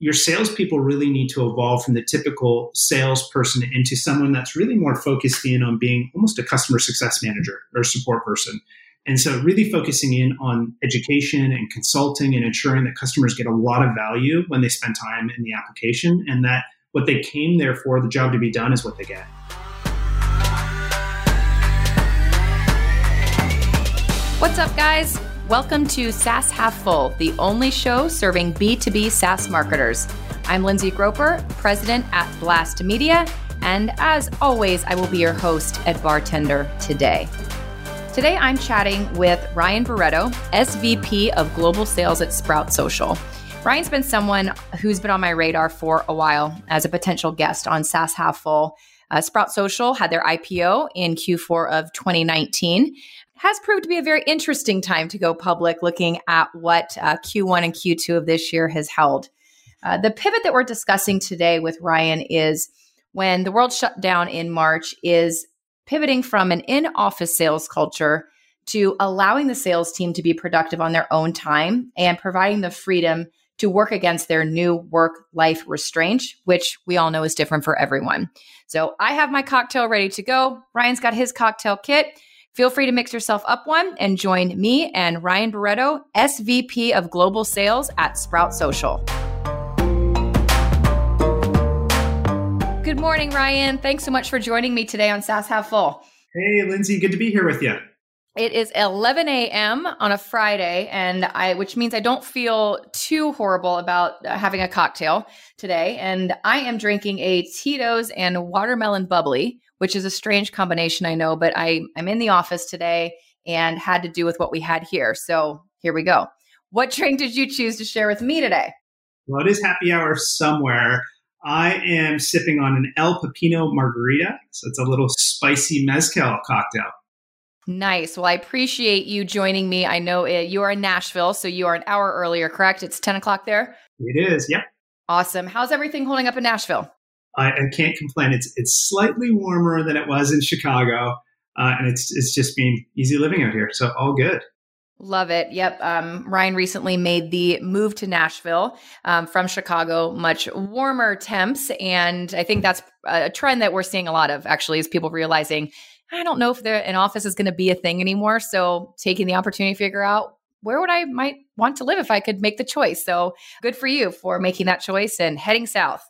your salespeople really need to evolve from the typical salesperson into someone that's really more focused in on being almost a customer success manager or support person. And so, really focusing in on education and consulting and ensuring that customers get a lot of value when they spend time in the application and that what they came there for, the job to be done, is what they get. What's up, guys? Welcome to SaaS Half Full, the only show serving B2B SaaS marketers. I'm Lindsay Groppe, president at Blast Media, and as always, I will be your host at Bartender today. Today, I'm chatting with Ryan Barretto, SVP of Global Sales at Sprout Social. Ryan's been someone who's been on my radar for a while as a potential guest on SaaS Half Full. Uh, Sprout Social had their IPO in Q4 of 2019 has proved to be a very interesting time to go public, looking at what uh, Q1 and Q2 of this year has held. Uh, the pivot that we're discussing today with Ryan is when the world shut down in March, is pivoting from an in office sales culture to allowing the sales team to be productive on their own time and providing the freedom to work against their new work life restraint, which we all know is different for everyone. So I have my cocktail ready to go. Ryan's got his cocktail kit. Feel free to mix yourself up one and join me and Ryan Barretto, SVP of Global Sales at Sprout Social. Good morning, Ryan. Thanks so much for joining me today on SaaS Half Full. Hey, Lindsay, good to be here with you. It is 11 a.m. on a Friday, and I, which means I don't feel too horrible about uh, having a cocktail today. And I am drinking a Tito's and watermelon bubbly which is a strange combination, I know, but I, I'm in the office today and had to do with what we had here. So here we go. What drink did you choose to share with me today? Well, it is happy hour somewhere. I am sipping on an El Pepino margarita. So it's a little spicy mezcal cocktail. Nice. Well, I appreciate you joining me. I know it, you are in Nashville, so you are an hour earlier, correct? It's 10 o'clock there? It is, yep. Awesome. How's everything holding up in Nashville? I, I, can't complain. It's it's slightly warmer than it was in Chicago, uh, and it's it's just been easy living out here. So all good. Love it. Yep. Um, Ryan recently made the move to Nashville um, from Chicago, much warmer temps. And I think that's a trend that we're seeing a lot of actually is people realizing, I don't know if the, an office is going to be a thing anymore. So taking the opportunity to figure out where would I might want to live if I could make the choice. So good for you for making that choice and heading south.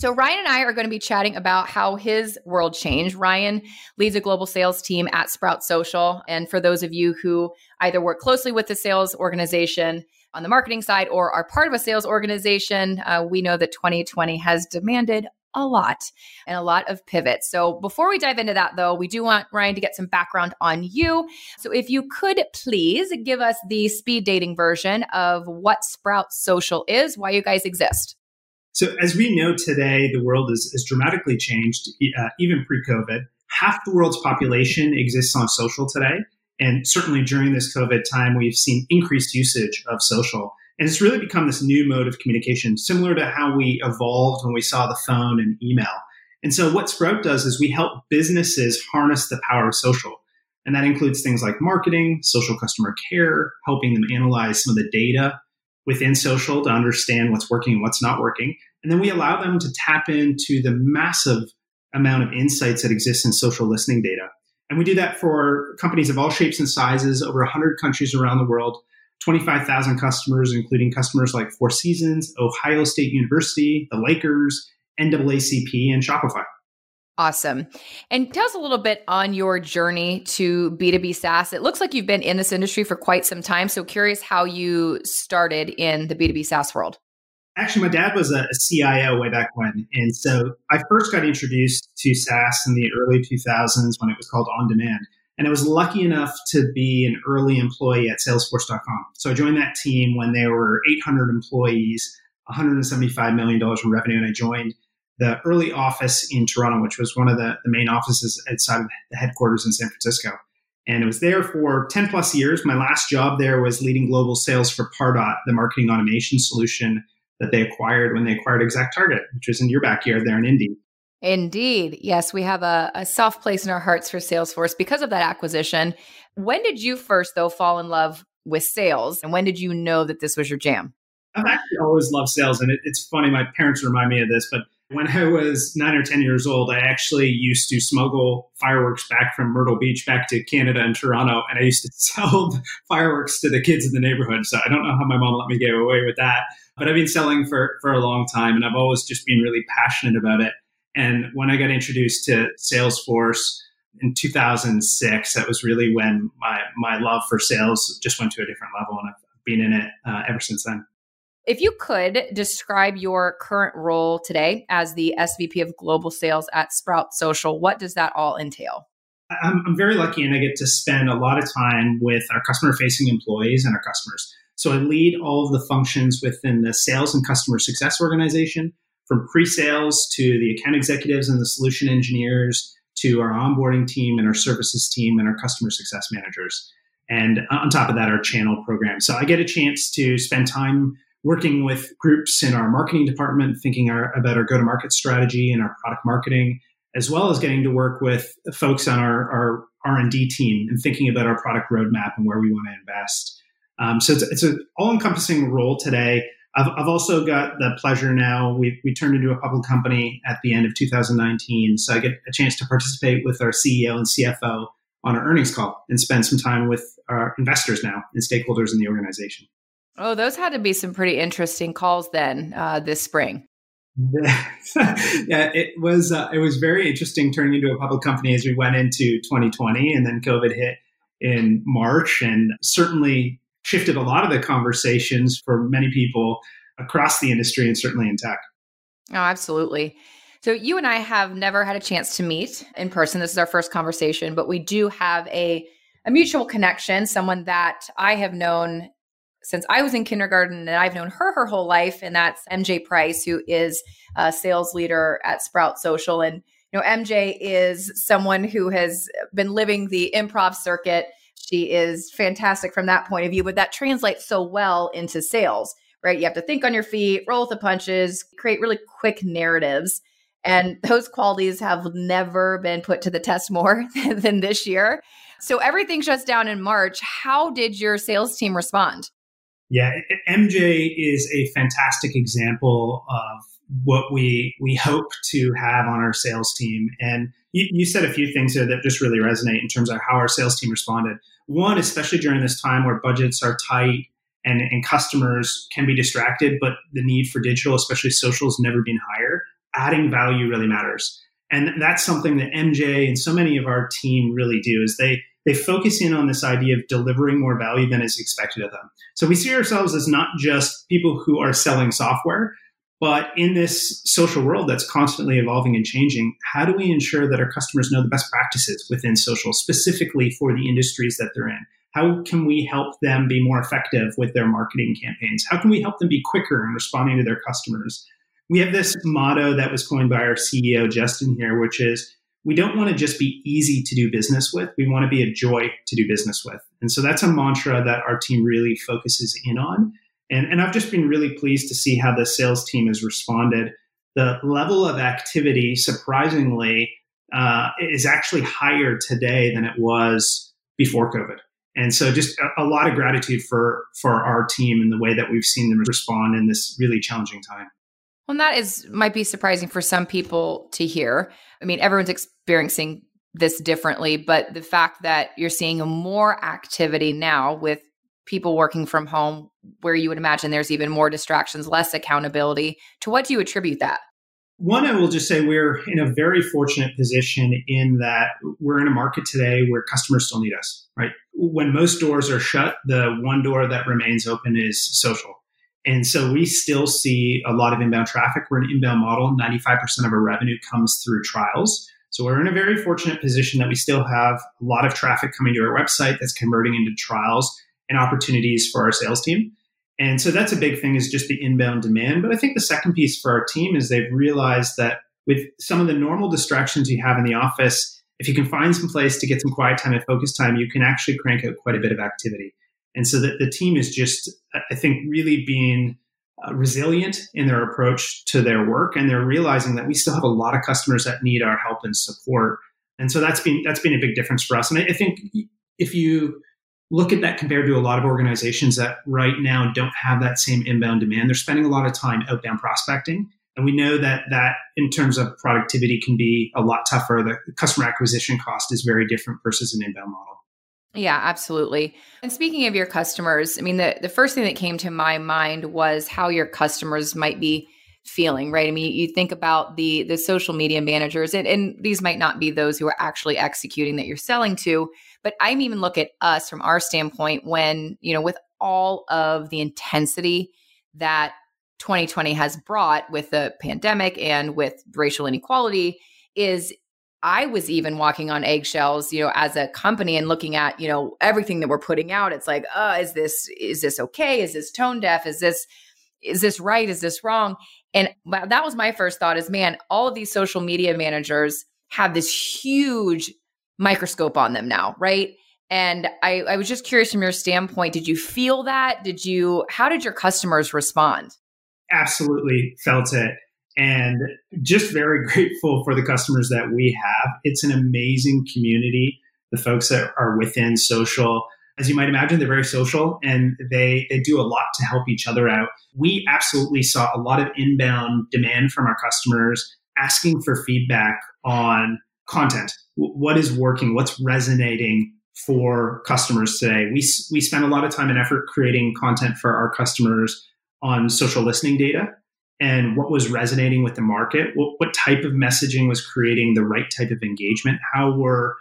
So, Ryan and I are going to be chatting about how his world changed. Ryan leads a global sales team at Sprout Social. And for those of you who either work closely with the sales organization on the marketing side or are part of a sales organization, uh, we know that 2020 has demanded a lot and a lot of pivots. So, before we dive into that, though, we do want Ryan to get some background on you. So, if you could please give us the speed dating version of what Sprout Social is, why you guys exist. So, as we know today, the world is, is dramatically changed, uh, even pre COVID. Half the world's population exists on social today. And certainly during this COVID time, we've seen increased usage of social. And it's really become this new mode of communication, similar to how we evolved when we saw the phone and email. And so, what Sprout does is we help businesses harness the power of social. And that includes things like marketing, social customer care, helping them analyze some of the data within social to understand what's working and what's not working. And then we allow them to tap into the massive amount of insights that exist in social listening data. And we do that for companies of all shapes and sizes, over 100 countries around the world, 25,000 customers, including customers like Four Seasons, Ohio State University, the Lakers, NAACP, and Shopify. Awesome. And tell us a little bit on your journey to B2B SaaS. It looks like you've been in this industry for quite some time. So, curious how you started in the B2B SaaS world. Actually, my dad was a, CIO way back when. And so I first got introduced to SaaS in the early 2000s when it was called On Demand. And I was lucky enough to be an early employee at Salesforce.com. So I joined that team when there were 800 employees, $175 million in revenue, and I joined the early office in Toronto, which was one of the, the main offices outside of the headquarters in San Francisco. And it was there for 10 plus years. My last job there was leading global sales for Pardot, the marketing automation solution that they acquired when they acquired ExactTarget, which was in your backyard there in Indy. Indeed. Yes, we have a, a soft place in our hearts for Salesforce because of that acquisition. When did you first, though, fall in love with sales? And when did you know that this was your jam? I've actually always loved sales, and it, it's funny. My parents remind me of this, but when I was nine or 10 years old, I actually used to smuggle fireworks back from Myrtle Beach back to Canada and Toronto. And I used to sell fireworks to the kids in the neighborhood. So I don't know how my mom let me get away with that. But I've been selling for, for a long time and I've always just been really passionate about it. And when I got introduced to Salesforce in 2006, that was really when my, my love for sales just went to a different level. And I've been in it uh, ever since then. If you could describe your current role today as the SVP of Global Sales at Sprout Social, what does that all entail? I'm, I'm very lucky and I get to spend a lot of time with our customer facing employees and our customers. So I lead all of the functions within the sales and customer success organization, from pre sales to the account executives and the solution engineers to our onboarding team and our services team and our customer success managers. And on top of that, our channel program. So I get a chance to spend time working with groups in our marketing department, thinking our, about our go to market strategy and our product marketing, as well as getting to work with folks on our, our R&D team and thinking about our product roadmap and where we want to invest. Um, so it's, it's an all-encompassing role today. I've, I've, also got the pleasure now. We, we turned into a public company at the end of 2019, so I get a chance to participate with our CEO and CFO on our earnings call and spend some time with our investors now and stakeholders in the organization. Oh, those had to be some pretty interesting calls then uh, this spring. yeah, it was uh, it was very interesting turning into a public company as we went into 2020, and then COVID hit in March, and certainly shifted a lot of the conversations for many people across the industry, and certainly in tech. Oh, absolutely. So you and I have never had a chance to meet in person. This is our first conversation, but we do have a a mutual connection, someone that I have known since I was in kindergarten and I've known her her whole life. And that's MJ Price, who is a sales leader at Sprout Social. And, you know, MJ is someone who has been living the improv circuit. She is fantastic from that point of view, but that translates so well into sales, right? You have to think on your feet, roll with the punches, create really quick narratives. And those qualities have never been put to the test more than this year. So everything shuts down in March. How did your sales team respond? Yeah, MJ is a fantastic example of what we we hope to have on our sales team. And you, you, said a few things there that just really resonate in terms of how our sales team responded. One, especially during this time where budgets are tight and, and customers can be distracted, but the need for digital, especially social, has never been higher. Adding value really matters. And that's something that MJ and so many of our team really do is they they focus in on this idea of delivering more value than is expected of them. So we see ourselves as not just people who are selling software, but in this social world that's constantly evolving and changing, how do we ensure that our customers know the best practices within social, specifically for the industries that they're in? How can we help them be more effective with their marketing campaigns? How can we help them be quicker in responding to their customers? We have this motto that was coined by our CEO, Justyn, here, which is we don't want to just be easy to do business with. We want to be a joy to do business with. And so that's a mantra that our team really focuses in on. And, and I've just been really pleased to see how the sales team has responded. The level of activity, surprisingly, uh, is actually higher today than it was before COVID. And so just a, a lot of gratitude for, for our team and the way that we've seen them respond in this really challenging time. Well, that is might be surprising for some people to hear. I mean, everyone's experiencing this differently, but the fact that you're seeing more activity now with people working from home, where you would imagine there's even more distractions, less accountability, to what do you attribute that? One, I will just say we're in a very fortunate position in that we're in a market today where customers still need us, right? When most doors are shut, the one door that remains open is social. And so we still see a lot of inbound traffic. We're an inbound model. 95% of our revenue comes through trials. So we're in a very fortunate position that we still have a lot of traffic coming to our website that's converting into trials and opportunities for our sales team. And so that's a big thing is just the inbound demand. But I think the second piece for our team is they've realized that with some of the normal distractions you have in the office, if you can find some place to get some quiet time and focus time, you can actually crank out quite a bit of activity. And so that the team is just, I think, really being uh, resilient in their approach to their work, and they're realizing that we still have a lot of customers that need our help and support. And so that's been that's been a big difference for us. And I, I think if you look at that compared to a lot of organizations that right now don't have that same inbound demand. They're spending a lot of time outbound prospecting. And we know that that in terms of productivity can be a lot tougher. The customer acquisition cost is very different versus an inbound model. Yeah, absolutely. And speaking of your customers, I mean, the, the first thing that came to my mind was how your customers might be feeling, right? I mean, you think about the the social media managers, and, and these might not be those who are actually executing that you're selling to, but I even look at us from our standpoint when, you know, with all of the intensity that 2020 has brought with the pandemic and with racial inequality is I was even walking on eggshells, you know, as a company and looking at, you know, everything that we're putting out. It's like, uh, is this is this okay? Is this tone deaf? Is this is this right? Is this wrong? And that was my first thought is, man, all of these social media managers have this huge microscope on them now, right? And I, I was just curious from your standpoint, did you feel that? Did you, how did your customers respond? Absolutely felt it. And just very grateful for the customers that we have. It's an amazing community. The folks that are within social, as you might imagine, they're very social and they, they do a lot to help each other out. We absolutely saw a lot of inbound demand from our customers asking for feedback on content. What is working? What's resonating for customers today? We, we spend a lot of time and effort creating content for our customers on social listening data and what was resonating with the market, what, what type of messaging was creating the right type of engagement, how were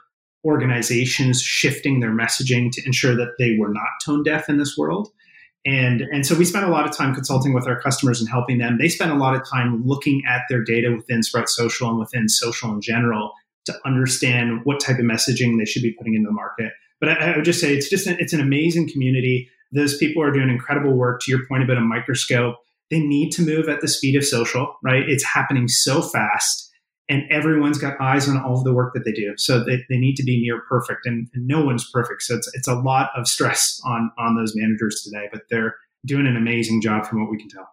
organizations shifting their messaging to ensure that they were not tone deaf in this world. And, and so we spent a lot of time consulting with our customers and helping them. They spent a lot of time looking at their data within Sprout Social and within social in general to understand what type of messaging they should be putting into the market. But I, I would just say it's just it's an amazing community. Those people are doing incredible work. To your point about a microscope, they need to move at the speed of social, right? It's happening so fast and everyone's got eyes on all of the work that they do. So they, they need to be near perfect and, and no one's perfect. So it's, it's a lot of stress on, on those managers today, but they're doing an amazing job from what we can tell.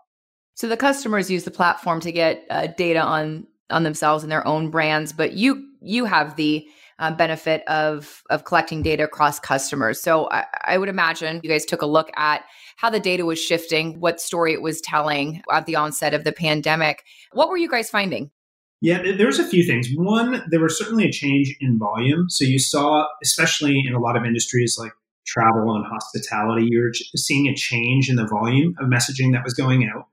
So the customers use the platform to get uh, data on on themselves and their own brands, but you you have the uh, benefit of of collecting data across customers. So I, I would imagine you guys took a look at how the data was shifting, what story it was telling at the onset of the pandemic. What were you guys finding? Yeah, there's a few things. One, there was certainly a change in volume. So you saw, especially in a lot of industries like travel and hospitality, you're seeing a change in the volume of messaging that was going out.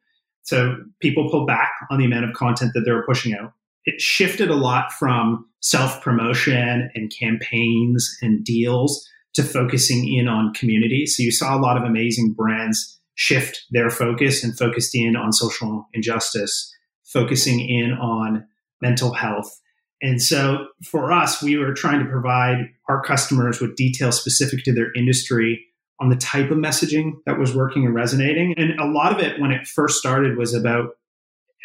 So people pulled back on the amount of content that they were pushing out. It shifted a lot from self promotion and campaigns and deals to focusing in on community. So you saw a lot of amazing brands shift their focus and focused in on social injustice, focusing in on mental health. And so for us, we were trying to provide our customers with details specific to their industry on the type of messaging that was working and resonating. And a lot of it, when it first started, was about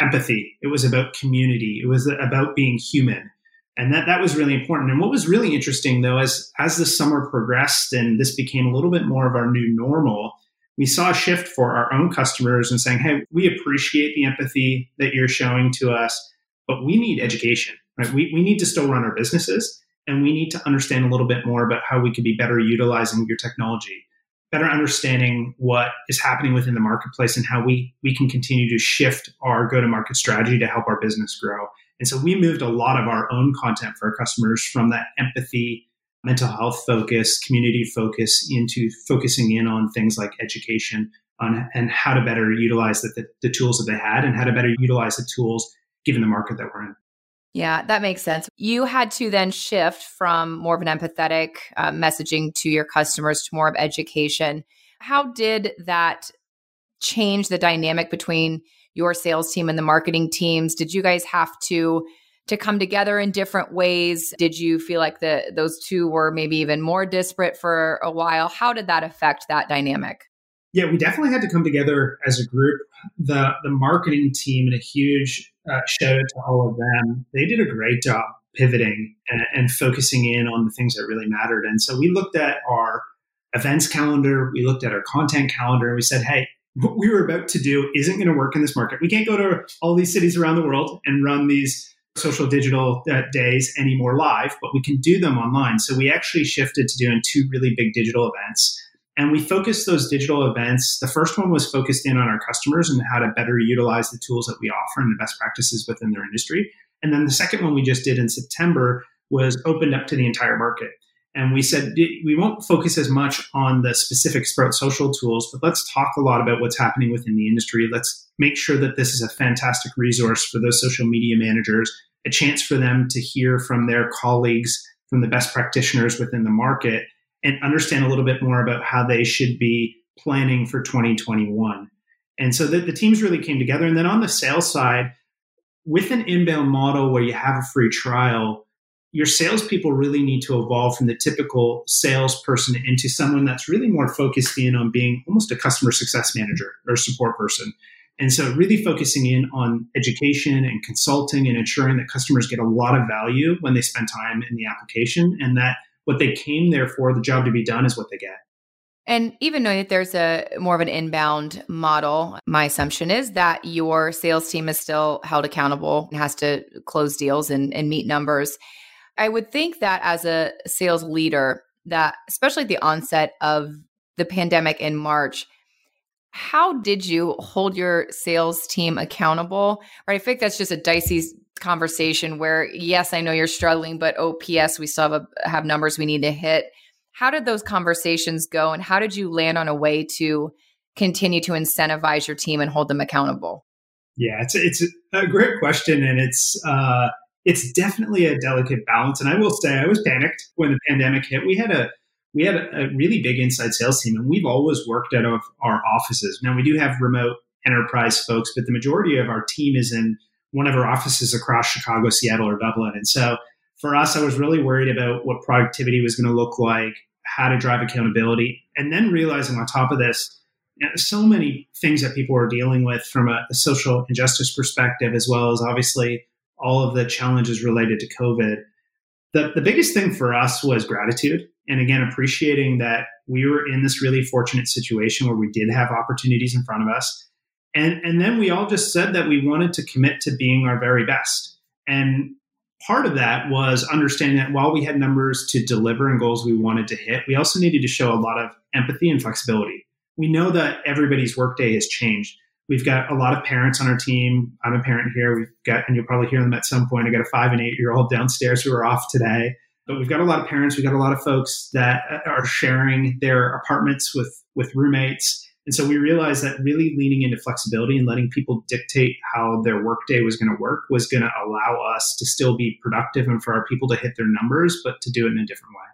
empathy, it was about community, it was about being human and that that was really important. And what was really interesting though, as as the summer progressed and this became a little bit more of our new normal, we saw a shift for our own customers and saying, "Hey, we appreciate the empathy that you're showing to us, but we need education. Right? We we need to still run our businesses, and we need to understand a little bit more about how we could be better utilizing your technology." Better understanding what is happening within the marketplace and how we we can continue to shift our go to market strategy to help our business grow and so we moved a lot of our own content for our customers from that empathy, mental health focus, community focus into focusing in on things like education on and how to better utilize the, the, the tools that they had and how to better utilize the tools given the market that we're in. Yeah, that makes sense. You had to then shift from more of an empathetic uh, messaging to your customers to more of education. How did that change the dynamic between your sales team and the marketing teams? Did you guys have to to come together in different ways? Did you feel like the those two were maybe even more disparate for a while? How did that affect that dynamic? Yeah, we definitely had to come together as a group. The the marketing team and a huge uh, shout out to all of them. They did a great job pivoting and, and focusing in on the things that really mattered. And so we looked at our events calendar, we looked at our content calendar, and we said, hey, what we were about to do isn't going to work in this market. We can't go to all these cities around the world and run these social digital uh, days anymore live, but we can do them online. So we actually shifted to doing two really big digital events. And we focused those digital events. The first one was focused in on our customers and how to better utilize the tools that we offer and the best practices within their industry. And then the second one we just did in September was opened up to the entire market. And we said we won't focus as much on the specific Sprout social tools, but let's talk a lot about what's happening within the industry. Let's make sure that this is a fantastic resource for those social media managers, a chance for them to hear from their colleagues, from the best practitioners within the market, and understand a little bit more about how they should be planning for 2021. And so the, the teams really came together. And then on the sales side, with an inbound model where you have a free trial, your salespeople really need to evolve from the typical salesperson into someone that's really more focused in on being almost a customer success manager or support person. And so, really focusing in on education and consulting and ensuring that customers get a lot of value when they spend time in the application and that what they came there for, the job to be done, is what they get. And even knowing that there's a more of an inbound model, my assumption is that your sales team is still held accountable and has to close deals and, and meet numbers. I would think that as a sales leader, that especially at the onset of the pandemic in March, how did you hold your sales team accountable? Right. I think that's just a dicey conversation where, yes, I know you're struggling, but OPS, we still have, a, have numbers we need to hit. How did those conversations go? And how did you land on a way to continue to incentivize your team and hold them accountable? Yeah, it's, it's a great question. And it's, uh, it's definitely a delicate balance. And I will say, I was panicked when the pandemic hit. We had a we had a, really big inside sales team, and we've always worked out of our offices. Now we do have remote enterprise folks, but the majority of our team is in one of our offices across Chicago, Seattle, or Dublin. And so for us, I was really worried about what productivity was going to look like, how to drive accountability, and then realizing on top of this, you know, so many things that people are dealing with from a, a social injustice perspective, as well as obviously all of the challenges related to COVID. The, the biggest thing for us was gratitude. And again, appreciating that we were in this really fortunate situation where we did have opportunities in front of us. And, and then we all just said that we wanted to commit to being our very best. And part of that was understanding that while we had numbers to deliver and goals we wanted to hit, we also needed to show a lot of empathy and flexibility. We know that everybody's workday has changed. We've got a lot of parents on our team. I'm a parent here. We've got, and you'll probably hear them at some point. I got a five and eight year old downstairs who are off today. But we've got a lot of parents. We've got a lot of folks that are sharing their apartments with with roommates. And so we realized that really leaning into flexibility and letting people dictate how their workday was going to work was going to allow us to still be productive and for our people to hit their numbers, but to do it in a different way.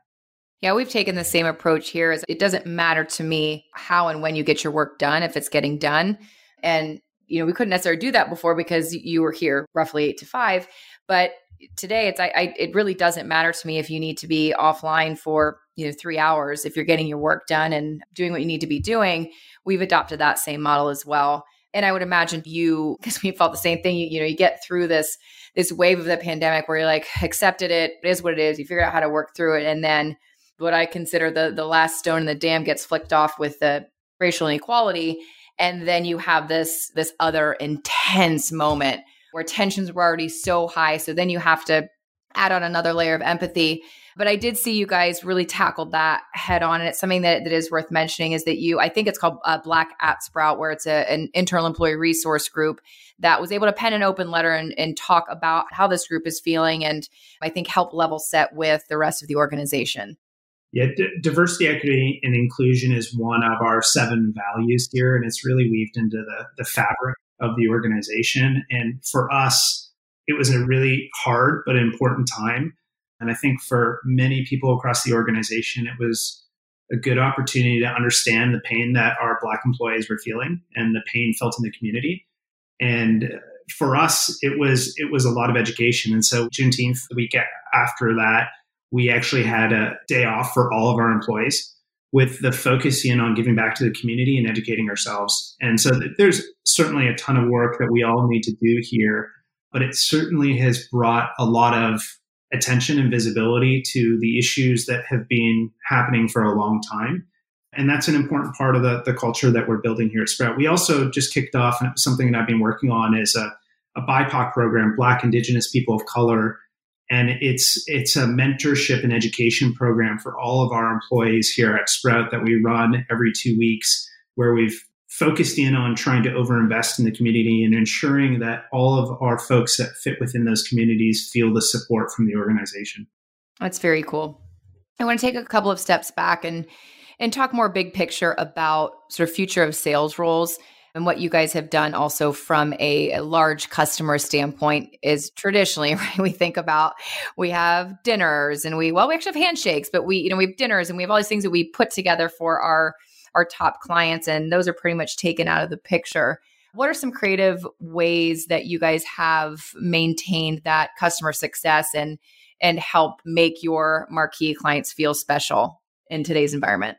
Yeah, we've taken the same approach here. As it doesn't matter to me how and when you get your work done if it's getting done. And, you know, we couldn't necessarily do that before because you were here roughly eight to five. But today it's I, I, it really doesn't matter to me if you need to be offline for you know three hours if you're getting your work done and doing what you need to be doing we've adopted that same model as well. And i would imagine you because we felt the same thing you, you know you get through this this wave of the pandemic where you're like accepted it it is what it is you figure out how to work through it and then what i consider the the last stone in the dam gets flicked off with the racial inequality and then you have this this other intense moment where tensions were already so high so then you have to add on another layer of empathy. But i did see you guys really tackled that head on and it's something that, that is worth mentioning is that you i think it's called uh, black at sprout where it's a, an internal employee resource group that was able to pen an open letter and, and talk about how this group is feeling and i think help level set with the rest of the organization. Yeah, d- diversity, equity, and inclusion is one of our seven values here, and it's really weaved into the, the fabric of the organization. And for us, it was a really hard but important time. And I think for many people across the organization, it was a good opportunity to understand the pain that our Black employees were feeling and the pain felt in the community. And for us, it was it was a lot of education. And so Juneteenth, the week after that, we actually had a day off for all of our employees with the focus in on giving back to the community and educating ourselves. And so there's certainly a ton of work that we all need to do here, but it certainly has brought a lot of attention and visibility to the issues that have been happening for a long time. And that's an important part of the, the culture that we're building here at Sprout. We also just kicked off, something that I've been working on is a, a BIPOC program, Black, Indigenous People of Color, and it's it's a mentorship and education program for all of our employees here at Sprout that we run every two weeks, where we've focused in on trying to overinvest in the community and ensuring that all of our folks that fit within those communities feel the support from the organization. That's very cool. I want to take a couple of steps back and and talk more big picture about sort of future of sales roles and what you guys have done also from a, a, large customer standpoint is traditionally right we think about we have dinners and we well we actually have handshakes but we you know we have dinners and we have all these things that we put together for our our top clients and those are pretty much taken out of the picture. What are some creative ways that you guys have maintained that customer success and and help make your marquee clients feel special in today's environment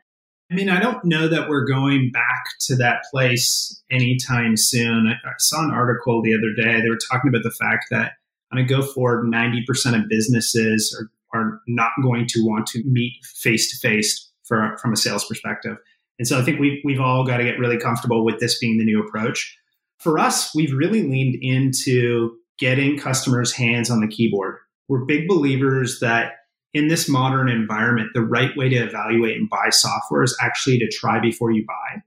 I mean, I don't know that we're going back to that place anytime soon. I, saw an article the other day. They were talking about the fact that on a go forward, 90% of businesses are, are not going to want to meet face to face from a sales perspective. And so I think we've, we've all got to get really comfortable with this being the new approach. For us, we've really leaned into getting customers' hands on the keyboard. We're big believers that in this modern environment, the right way to evaluate and buy software is actually to try before you buy.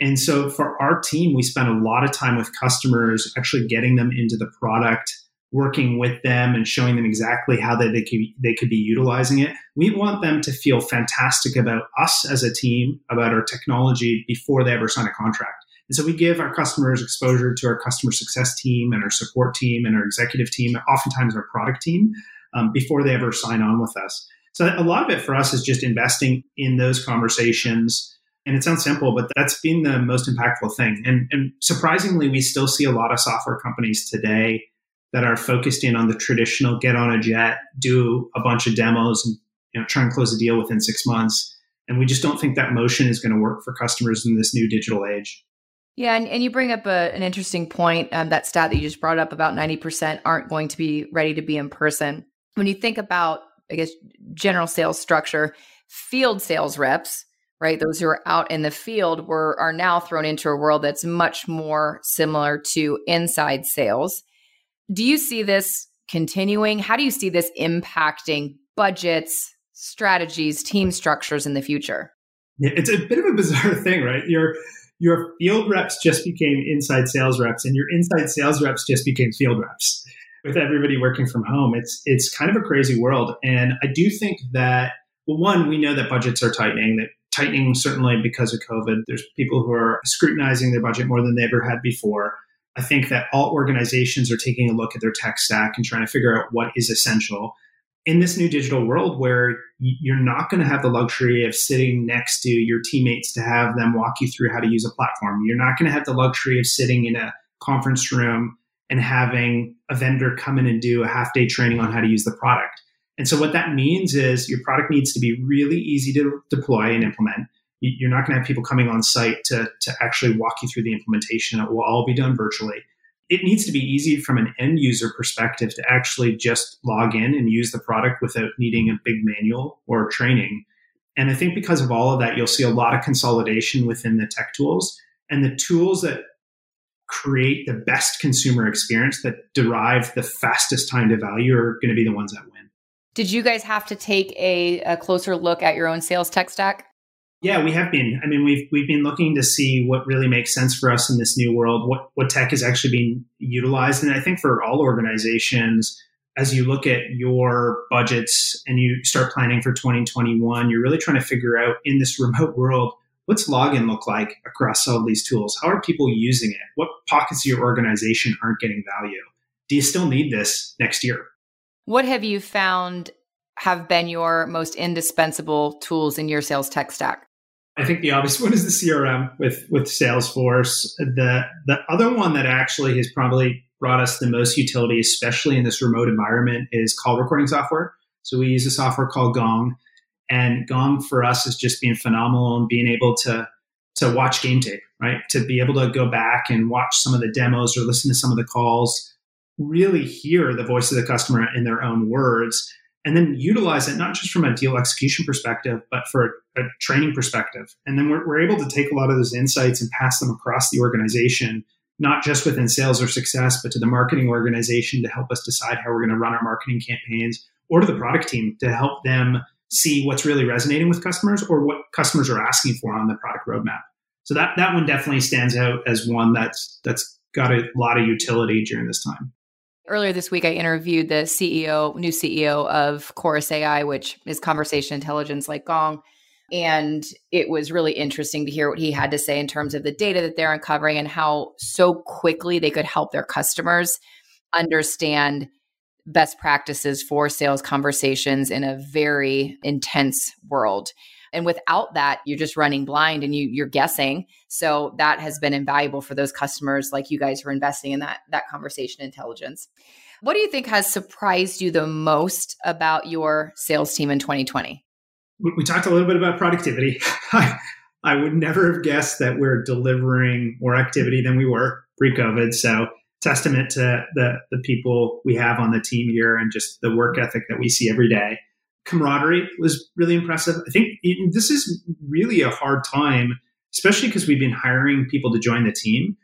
And so for our team, we spend a lot of time with customers, actually getting them into the product, working with them and showing them exactly how they, they, could, they could be utilizing it. We want them to feel fantastic about us as a team, about our technology before they ever sign a contract. And so we give our customers exposure to our customer success team and our support team and our executive team, oftentimes our product team, um, before they ever sign on with us. So a lot of it for us is just investing in those conversations. And it sounds simple, but that's been the most impactful thing. And, and surprisingly, we still see a lot of software companies today that are focused in on the traditional get on a jet, do a bunch of demos, and you know, try and close a deal within six months. And we just don't think that motion is going to work for customers in this new digital age. Yeah, and, and you bring up a, an interesting point. Um, that stat that you just brought up about 90% aren't going to be ready to be in person when you think about, I guess, general sales structure, field sales reps, right? Those who are out in the field were are now thrown into a world that's much more similar to inside sales. Do you see this continuing? How do you see this impacting budgets, strategies, team structures in the future? Yeah, it's a bit of a bizarre thing, right? Your your field reps just became inside sales reps, and your inside sales reps just became field reps with everybody working from home, it's it's kind of a crazy world. And I do think that well, one, we know that budgets are tightening. That tightening certainly because of COVID. There's people who are scrutinizing their budget more than they ever had before. I think that all organizations are taking a look at their tech stack and trying to figure out what is essential in this new digital world where you're not going to have the luxury of sitting next to your teammates to have them walk you through how to use a platform. You're not going to have the luxury of sitting in a conference room and having a vendor come in and do a half day training on how to use the product. And so what that means is your product needs to be really easy to deploy and implement. You're not going to have people coming on site to, to actually walk you through the implementation. It will all be done virtually. It needs to be easy from an end user perspective to actually just log in and use the product without needing a big manual or training. And I think because of all of that, you'll see a lot of consolidation within the tech tools. And the tools that create the best consumer experience that derive the fastest time to value are going to be the ones that win. Did you guys have to take a, a closer look at your own sales tech stack? Yeah, we have been. I mean, we've we've been looking to see what really makes sense for us in this new world. What what tech is actually being utilized, and I think for all organizations, as you look at your budgets and you start planning for 2021, you're really trying to figure out in this remote world what's login look like across all of these tools? How are people using it? What pockets of your organization aren't getting value? Do you still need this next year? What have you found have been your most indispensable tools in your sales tech stack? I think the obvious one is the CRM with with Salesforce. The the other one that actually has probably brought us the most utility, especially in this remote environment, is call recording software. So we use a software called Gong. And Gong for us has just been phenomenal and being able to to watch game tape, right? To be able to go back and watch some of the demos or listen to some of the calls, really hear the voice of the customer in their own words, and then utilize it not just from a deal execution perspective, but for a, training perspective. And then we're, we're able to take a lot of those insights and pass them across the organization not just within sales or success, but to the marketing organization to help us decide how we're going to run our marketing campaigns, or to the product team to help them see what's really resonating with customers or what customers are asking for on the product roadmap. So that that one definitely stands out as one that's that's got a lot of utility during this time. Earlier this week, I interviewed the CEO, new CEO of Chorus AI, which is conversation intelligence like Gong. And it was really interesting to hear what he had to say in terms of the data that they're uncovering and how so quickly they could help their customers understand best practices for sales conversations in a very intense world. And without that, you're just running blind and you you're guessing. So that has been invaluable for those customers like you guys who are investing in that that conversation intelligence. What do you think has surprised you the most about your sales team in 2020? We talked a little bit about productivity. I would never have guessed that we're delivering more activity than we were pre-COVID. So testament to the the people we have on the team here and just the work ethic that we see every day. Camaraderie was really impressive. I think this is really a hard time, especially because we've been hiring people to join the team.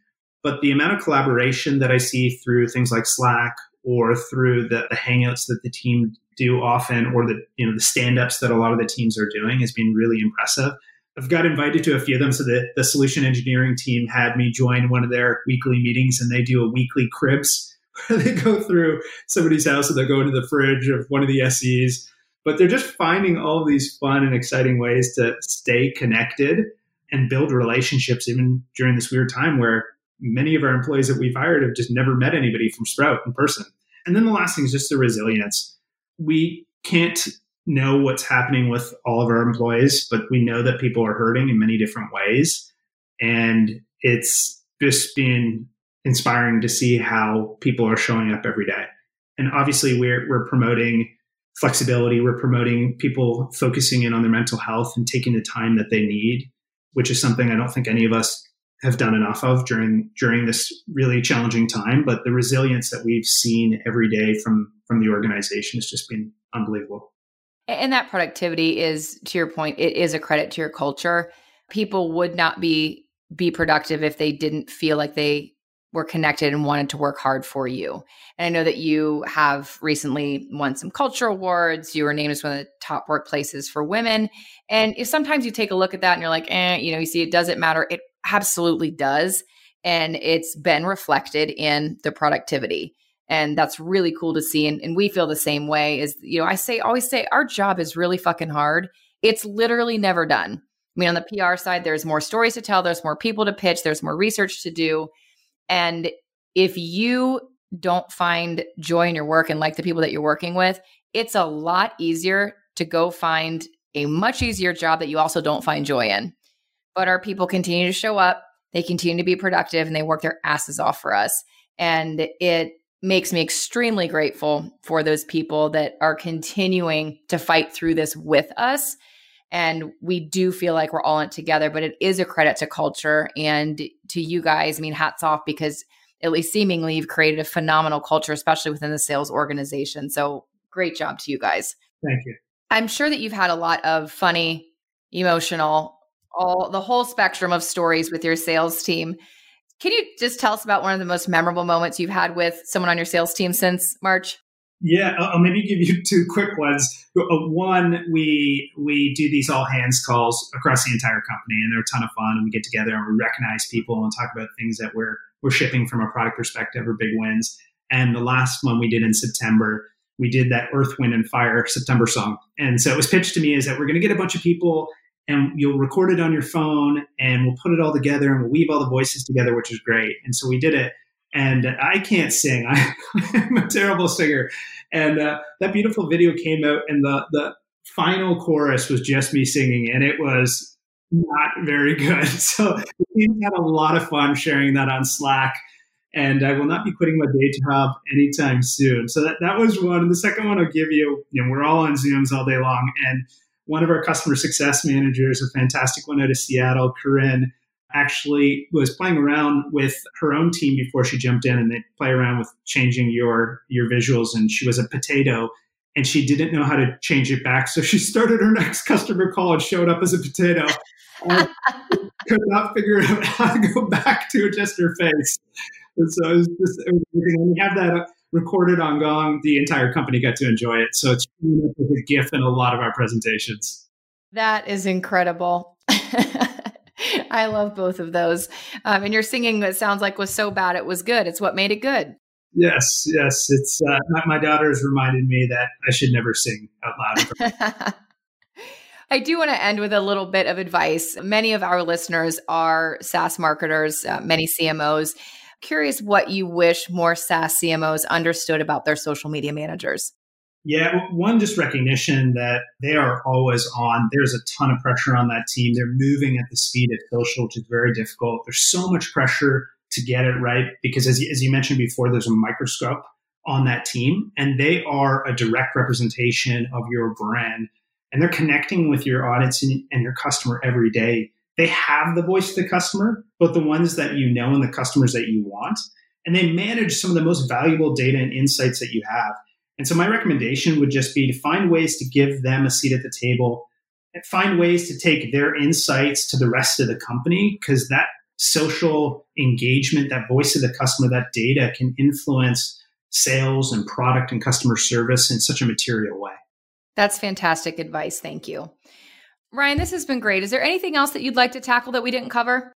But the amount of collaboration that I see through things like Slack or through the, the hangouts that the team do often, or the you know the stand-ups that a lot of the teams are doing, has been really impressive. I've got invited to a few of them. So the, the solution engineering team had me join one of their weekly meetings and they do a weekly cribs where they go through somebody's house and they go into the fridge of one of the SEs. But they're just finding all these fun and exciting ways to stay connected and build relationships even during this weird time where many of our employees that we've hired have just never met anybody from Sprout in person. And then the last thing is just the resilience. We can't know what's happening with all of our employees, but we know that people are hurting in many different ways. And it's just been inspiring to see how people are showing up every day. And obviously, we're, we're promoting flexibility, we're promoting people focusing in on their mental health and taking the time that they need, which is something I don't think any of us have done enough of during during this really challenging time but the resilience that we've seen every day from from the organization has just been unbelievable and that productivity is, to your point, it is a credit to your culture. People would not be be productive if they didn't feel like they were connected and wanted to work hard for you. And I know that you have recently won some culture awards. You were named as one of the top workplaces for women. And if sometimes you take a look at that and you're like, eh, you know, you see, it doesn't matter. It absolutely does. And it's been reflected in the productivity and that's really cool to see. And, and we feel the same way is you know i say always say our job is really fucking hard. It's literally never done. I mean on the pr side there's more stories to tell. There's more people to pitch. There's more research to do. And if you don't find joy in your work and like the people that you're working with it's a lot easier to go find a much easier job that you also don't find joy in. But our people continue to show up. They continue to be productive and they work their asses off for us. And it makes me extremely grateful for those people that are continuing to fight through this with us. And we do feel like we're all in it together, but it is a credit to culture and to you guys. I mean, hats off because at least seemingly you've created a phenomenal culture, especially within the sales organization. So great job to you guys. Thank you. I'm sure that you've had a lot of funny, emotional, all the whole spectrum of stories with your sales team. Can you just tell us about one of the most memorable moments you've had with someone on your sales team since March? Yeah, I'll maybe give you two quick ones. Uh, one, we we do these all hands calls across the entire company, and they're a ton of fun. And we get together and we recognize people and talk about things that we're we're shipping from a product perspective or big wins. And the last one we did in September, we did that Earth, Wind, and Fire September song. And so it was pitched to me is that we're going to get a bunch of people and you'll record it on your phone and we'll put it all together and we'll weave all the voices together, which is great. And so we did it. And I can't sing. I, am a terrible singer. And uh, that beautiful video came out, and the, the final chorus was just me singing, and it was not very good. So we had a lot of fun sharing that on Slack. And I will not be quitting my day job anytime soon. So that, that was one. And the second one I'll give you, you know, we're all on Zooms all day long. And one of our customer success managers, a fantastic one out of Seattle, Corinne, actually was playing around with her own team before she jumped in and they play around with changing your your visuals and she was a potato and she didn't know how to change it back so she started her next customer call and showed up as a potato I could not figure out how to go back to adjust her face. And so it was just, it was and we have that recorded on Gong. The entire company got to enjoy it. So it's a GIF in a lot of our presentations. That is incredible. I love both of those. Um, and your singing, it sounds like, was so bad it was good. It's what made it good. Yes, yes. It's uh, my, my daughter has reminded me that I should never sing out loud. I do want to end with a little bit of advice. Many of our listeners are SaaS marketers, uh, many CMOs. Curious what you wish more SaaS CMOs understood about their social media managers. Yeah, one just recognition that they are always on. There's a ton of pressure on that team. They're moving at the speed of social, which is very difficult. There's so much pressure to get it right because, as you, as you mentioned before, there's a microscope on that team, and they are a direct representation of your brand and they're connecting with your audience and, and, your customer every day. They have the voice of the customer, both the ones that you know and the customers that you want. And they manage some of the most valuable data and insights that you have. And so my recommendation would just be to find ways to give them a seat at the table and find ways to take their insights to the rest of the company because that social engagement, that voice of the customer, that data can influence sales and product and customer service in such a material way. That's fantastic advice. Thank you. Ryan, this has been great. Is there anything else that you'd like to tackle that we didn't cover?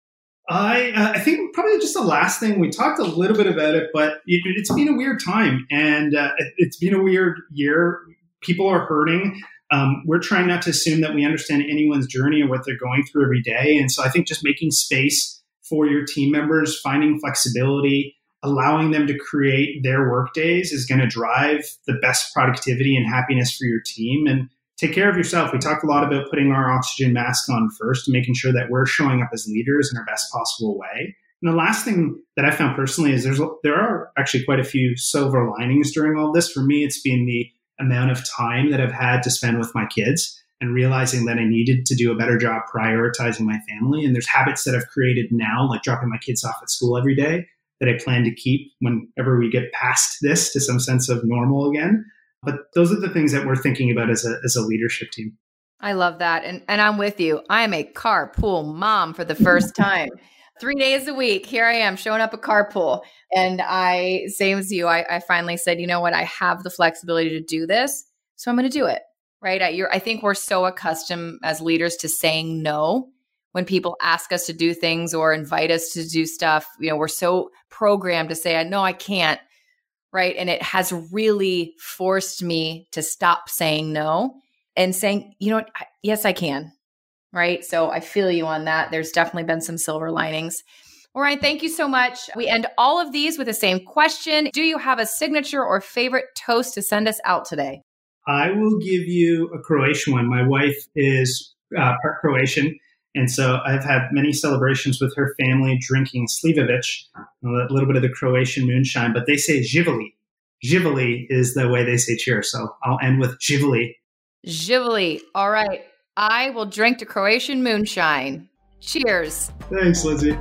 I uh, I think probably just the last thing we talked a little bit about it, but it, has been a weird time and uh, it's been a weird year. People are hurting. Um, we're trying not to assume that we understand anyone's journey or what they're going through every day, and so I think just making space for your team members, finding flexibility, allowing them to create their work days is going to drive the best productivity and happiness for your team and take care of yourself we talk a lot about putting our oxygen mask on first making sure that we're showing up as leaders in our best possible way and the last thing that i found personally is there's there are actually quite a few silver linings during all this for me it's been the amount of time that i've had to spend with my kids and realizing that I needed to do a better job prioritizing my family. And there's habits that I've created now, like dropping my kids off at school every day, that I plan to keep whenever we get past this to some sense of normal again. But those are the things that we're thinking about as a, as a leadership team. I love that. And, and I'm with you. I am a carpool mom for the first time. Three days a week, here I am showing up a carpool. And I, same as you, I, I finally said, you know what? I have the flexibility to do this. So I'm going to do it. Right. I, I think we're so accustomed as leaders to saying no when people ask us to do things or invite us to do stuff, you know, we're so programmed to say, no, I can't. Right. And it has really forced me to stop saying no and saying, you know what, yes, I can. Right. So I feel you on that. There's definitely been some silver linings. All right. Thank you so much. We end all of these with the same question Do you have a signature or favorite toast to send us out today? I will give you a Croatian one. My wife is uh, part Croatian. And so I've had many celebrations with her family drinking Slivovic, a little bit of the Croatian moonshine, but they say Živeli. Živeli is the way they say cheers. So I'll end with Živeli. Živeli. All right. I will drink to Croatian moonshine. Cheers. Thanks, Lindsay.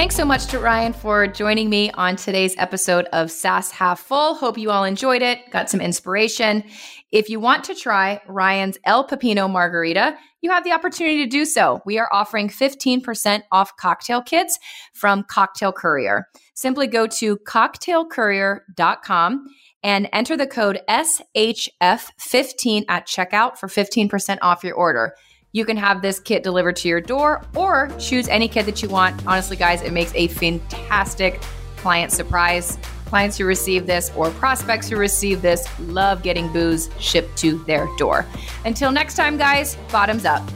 Thanks so much to Ryan for joining me on today's episode of SaaS Half Full. Hope you all enjoyed it, got some inspiration. If you want to try Ryan's El Pepino Margarita, you have the opportunity to do so. We are offering 15% off cocktail kits from Cocktail Courier. Simply go to cocktailcourier.com and enter the code SHF15 at checkout for 15% off your order. You can have this kit delivered to your door or choose any kit that you want. Honestly, guys, it makes a fantastic client surprise. Clients who receive this or prospects who receive this love getting booze shipped to their door. Until next time, guys, bottoms up.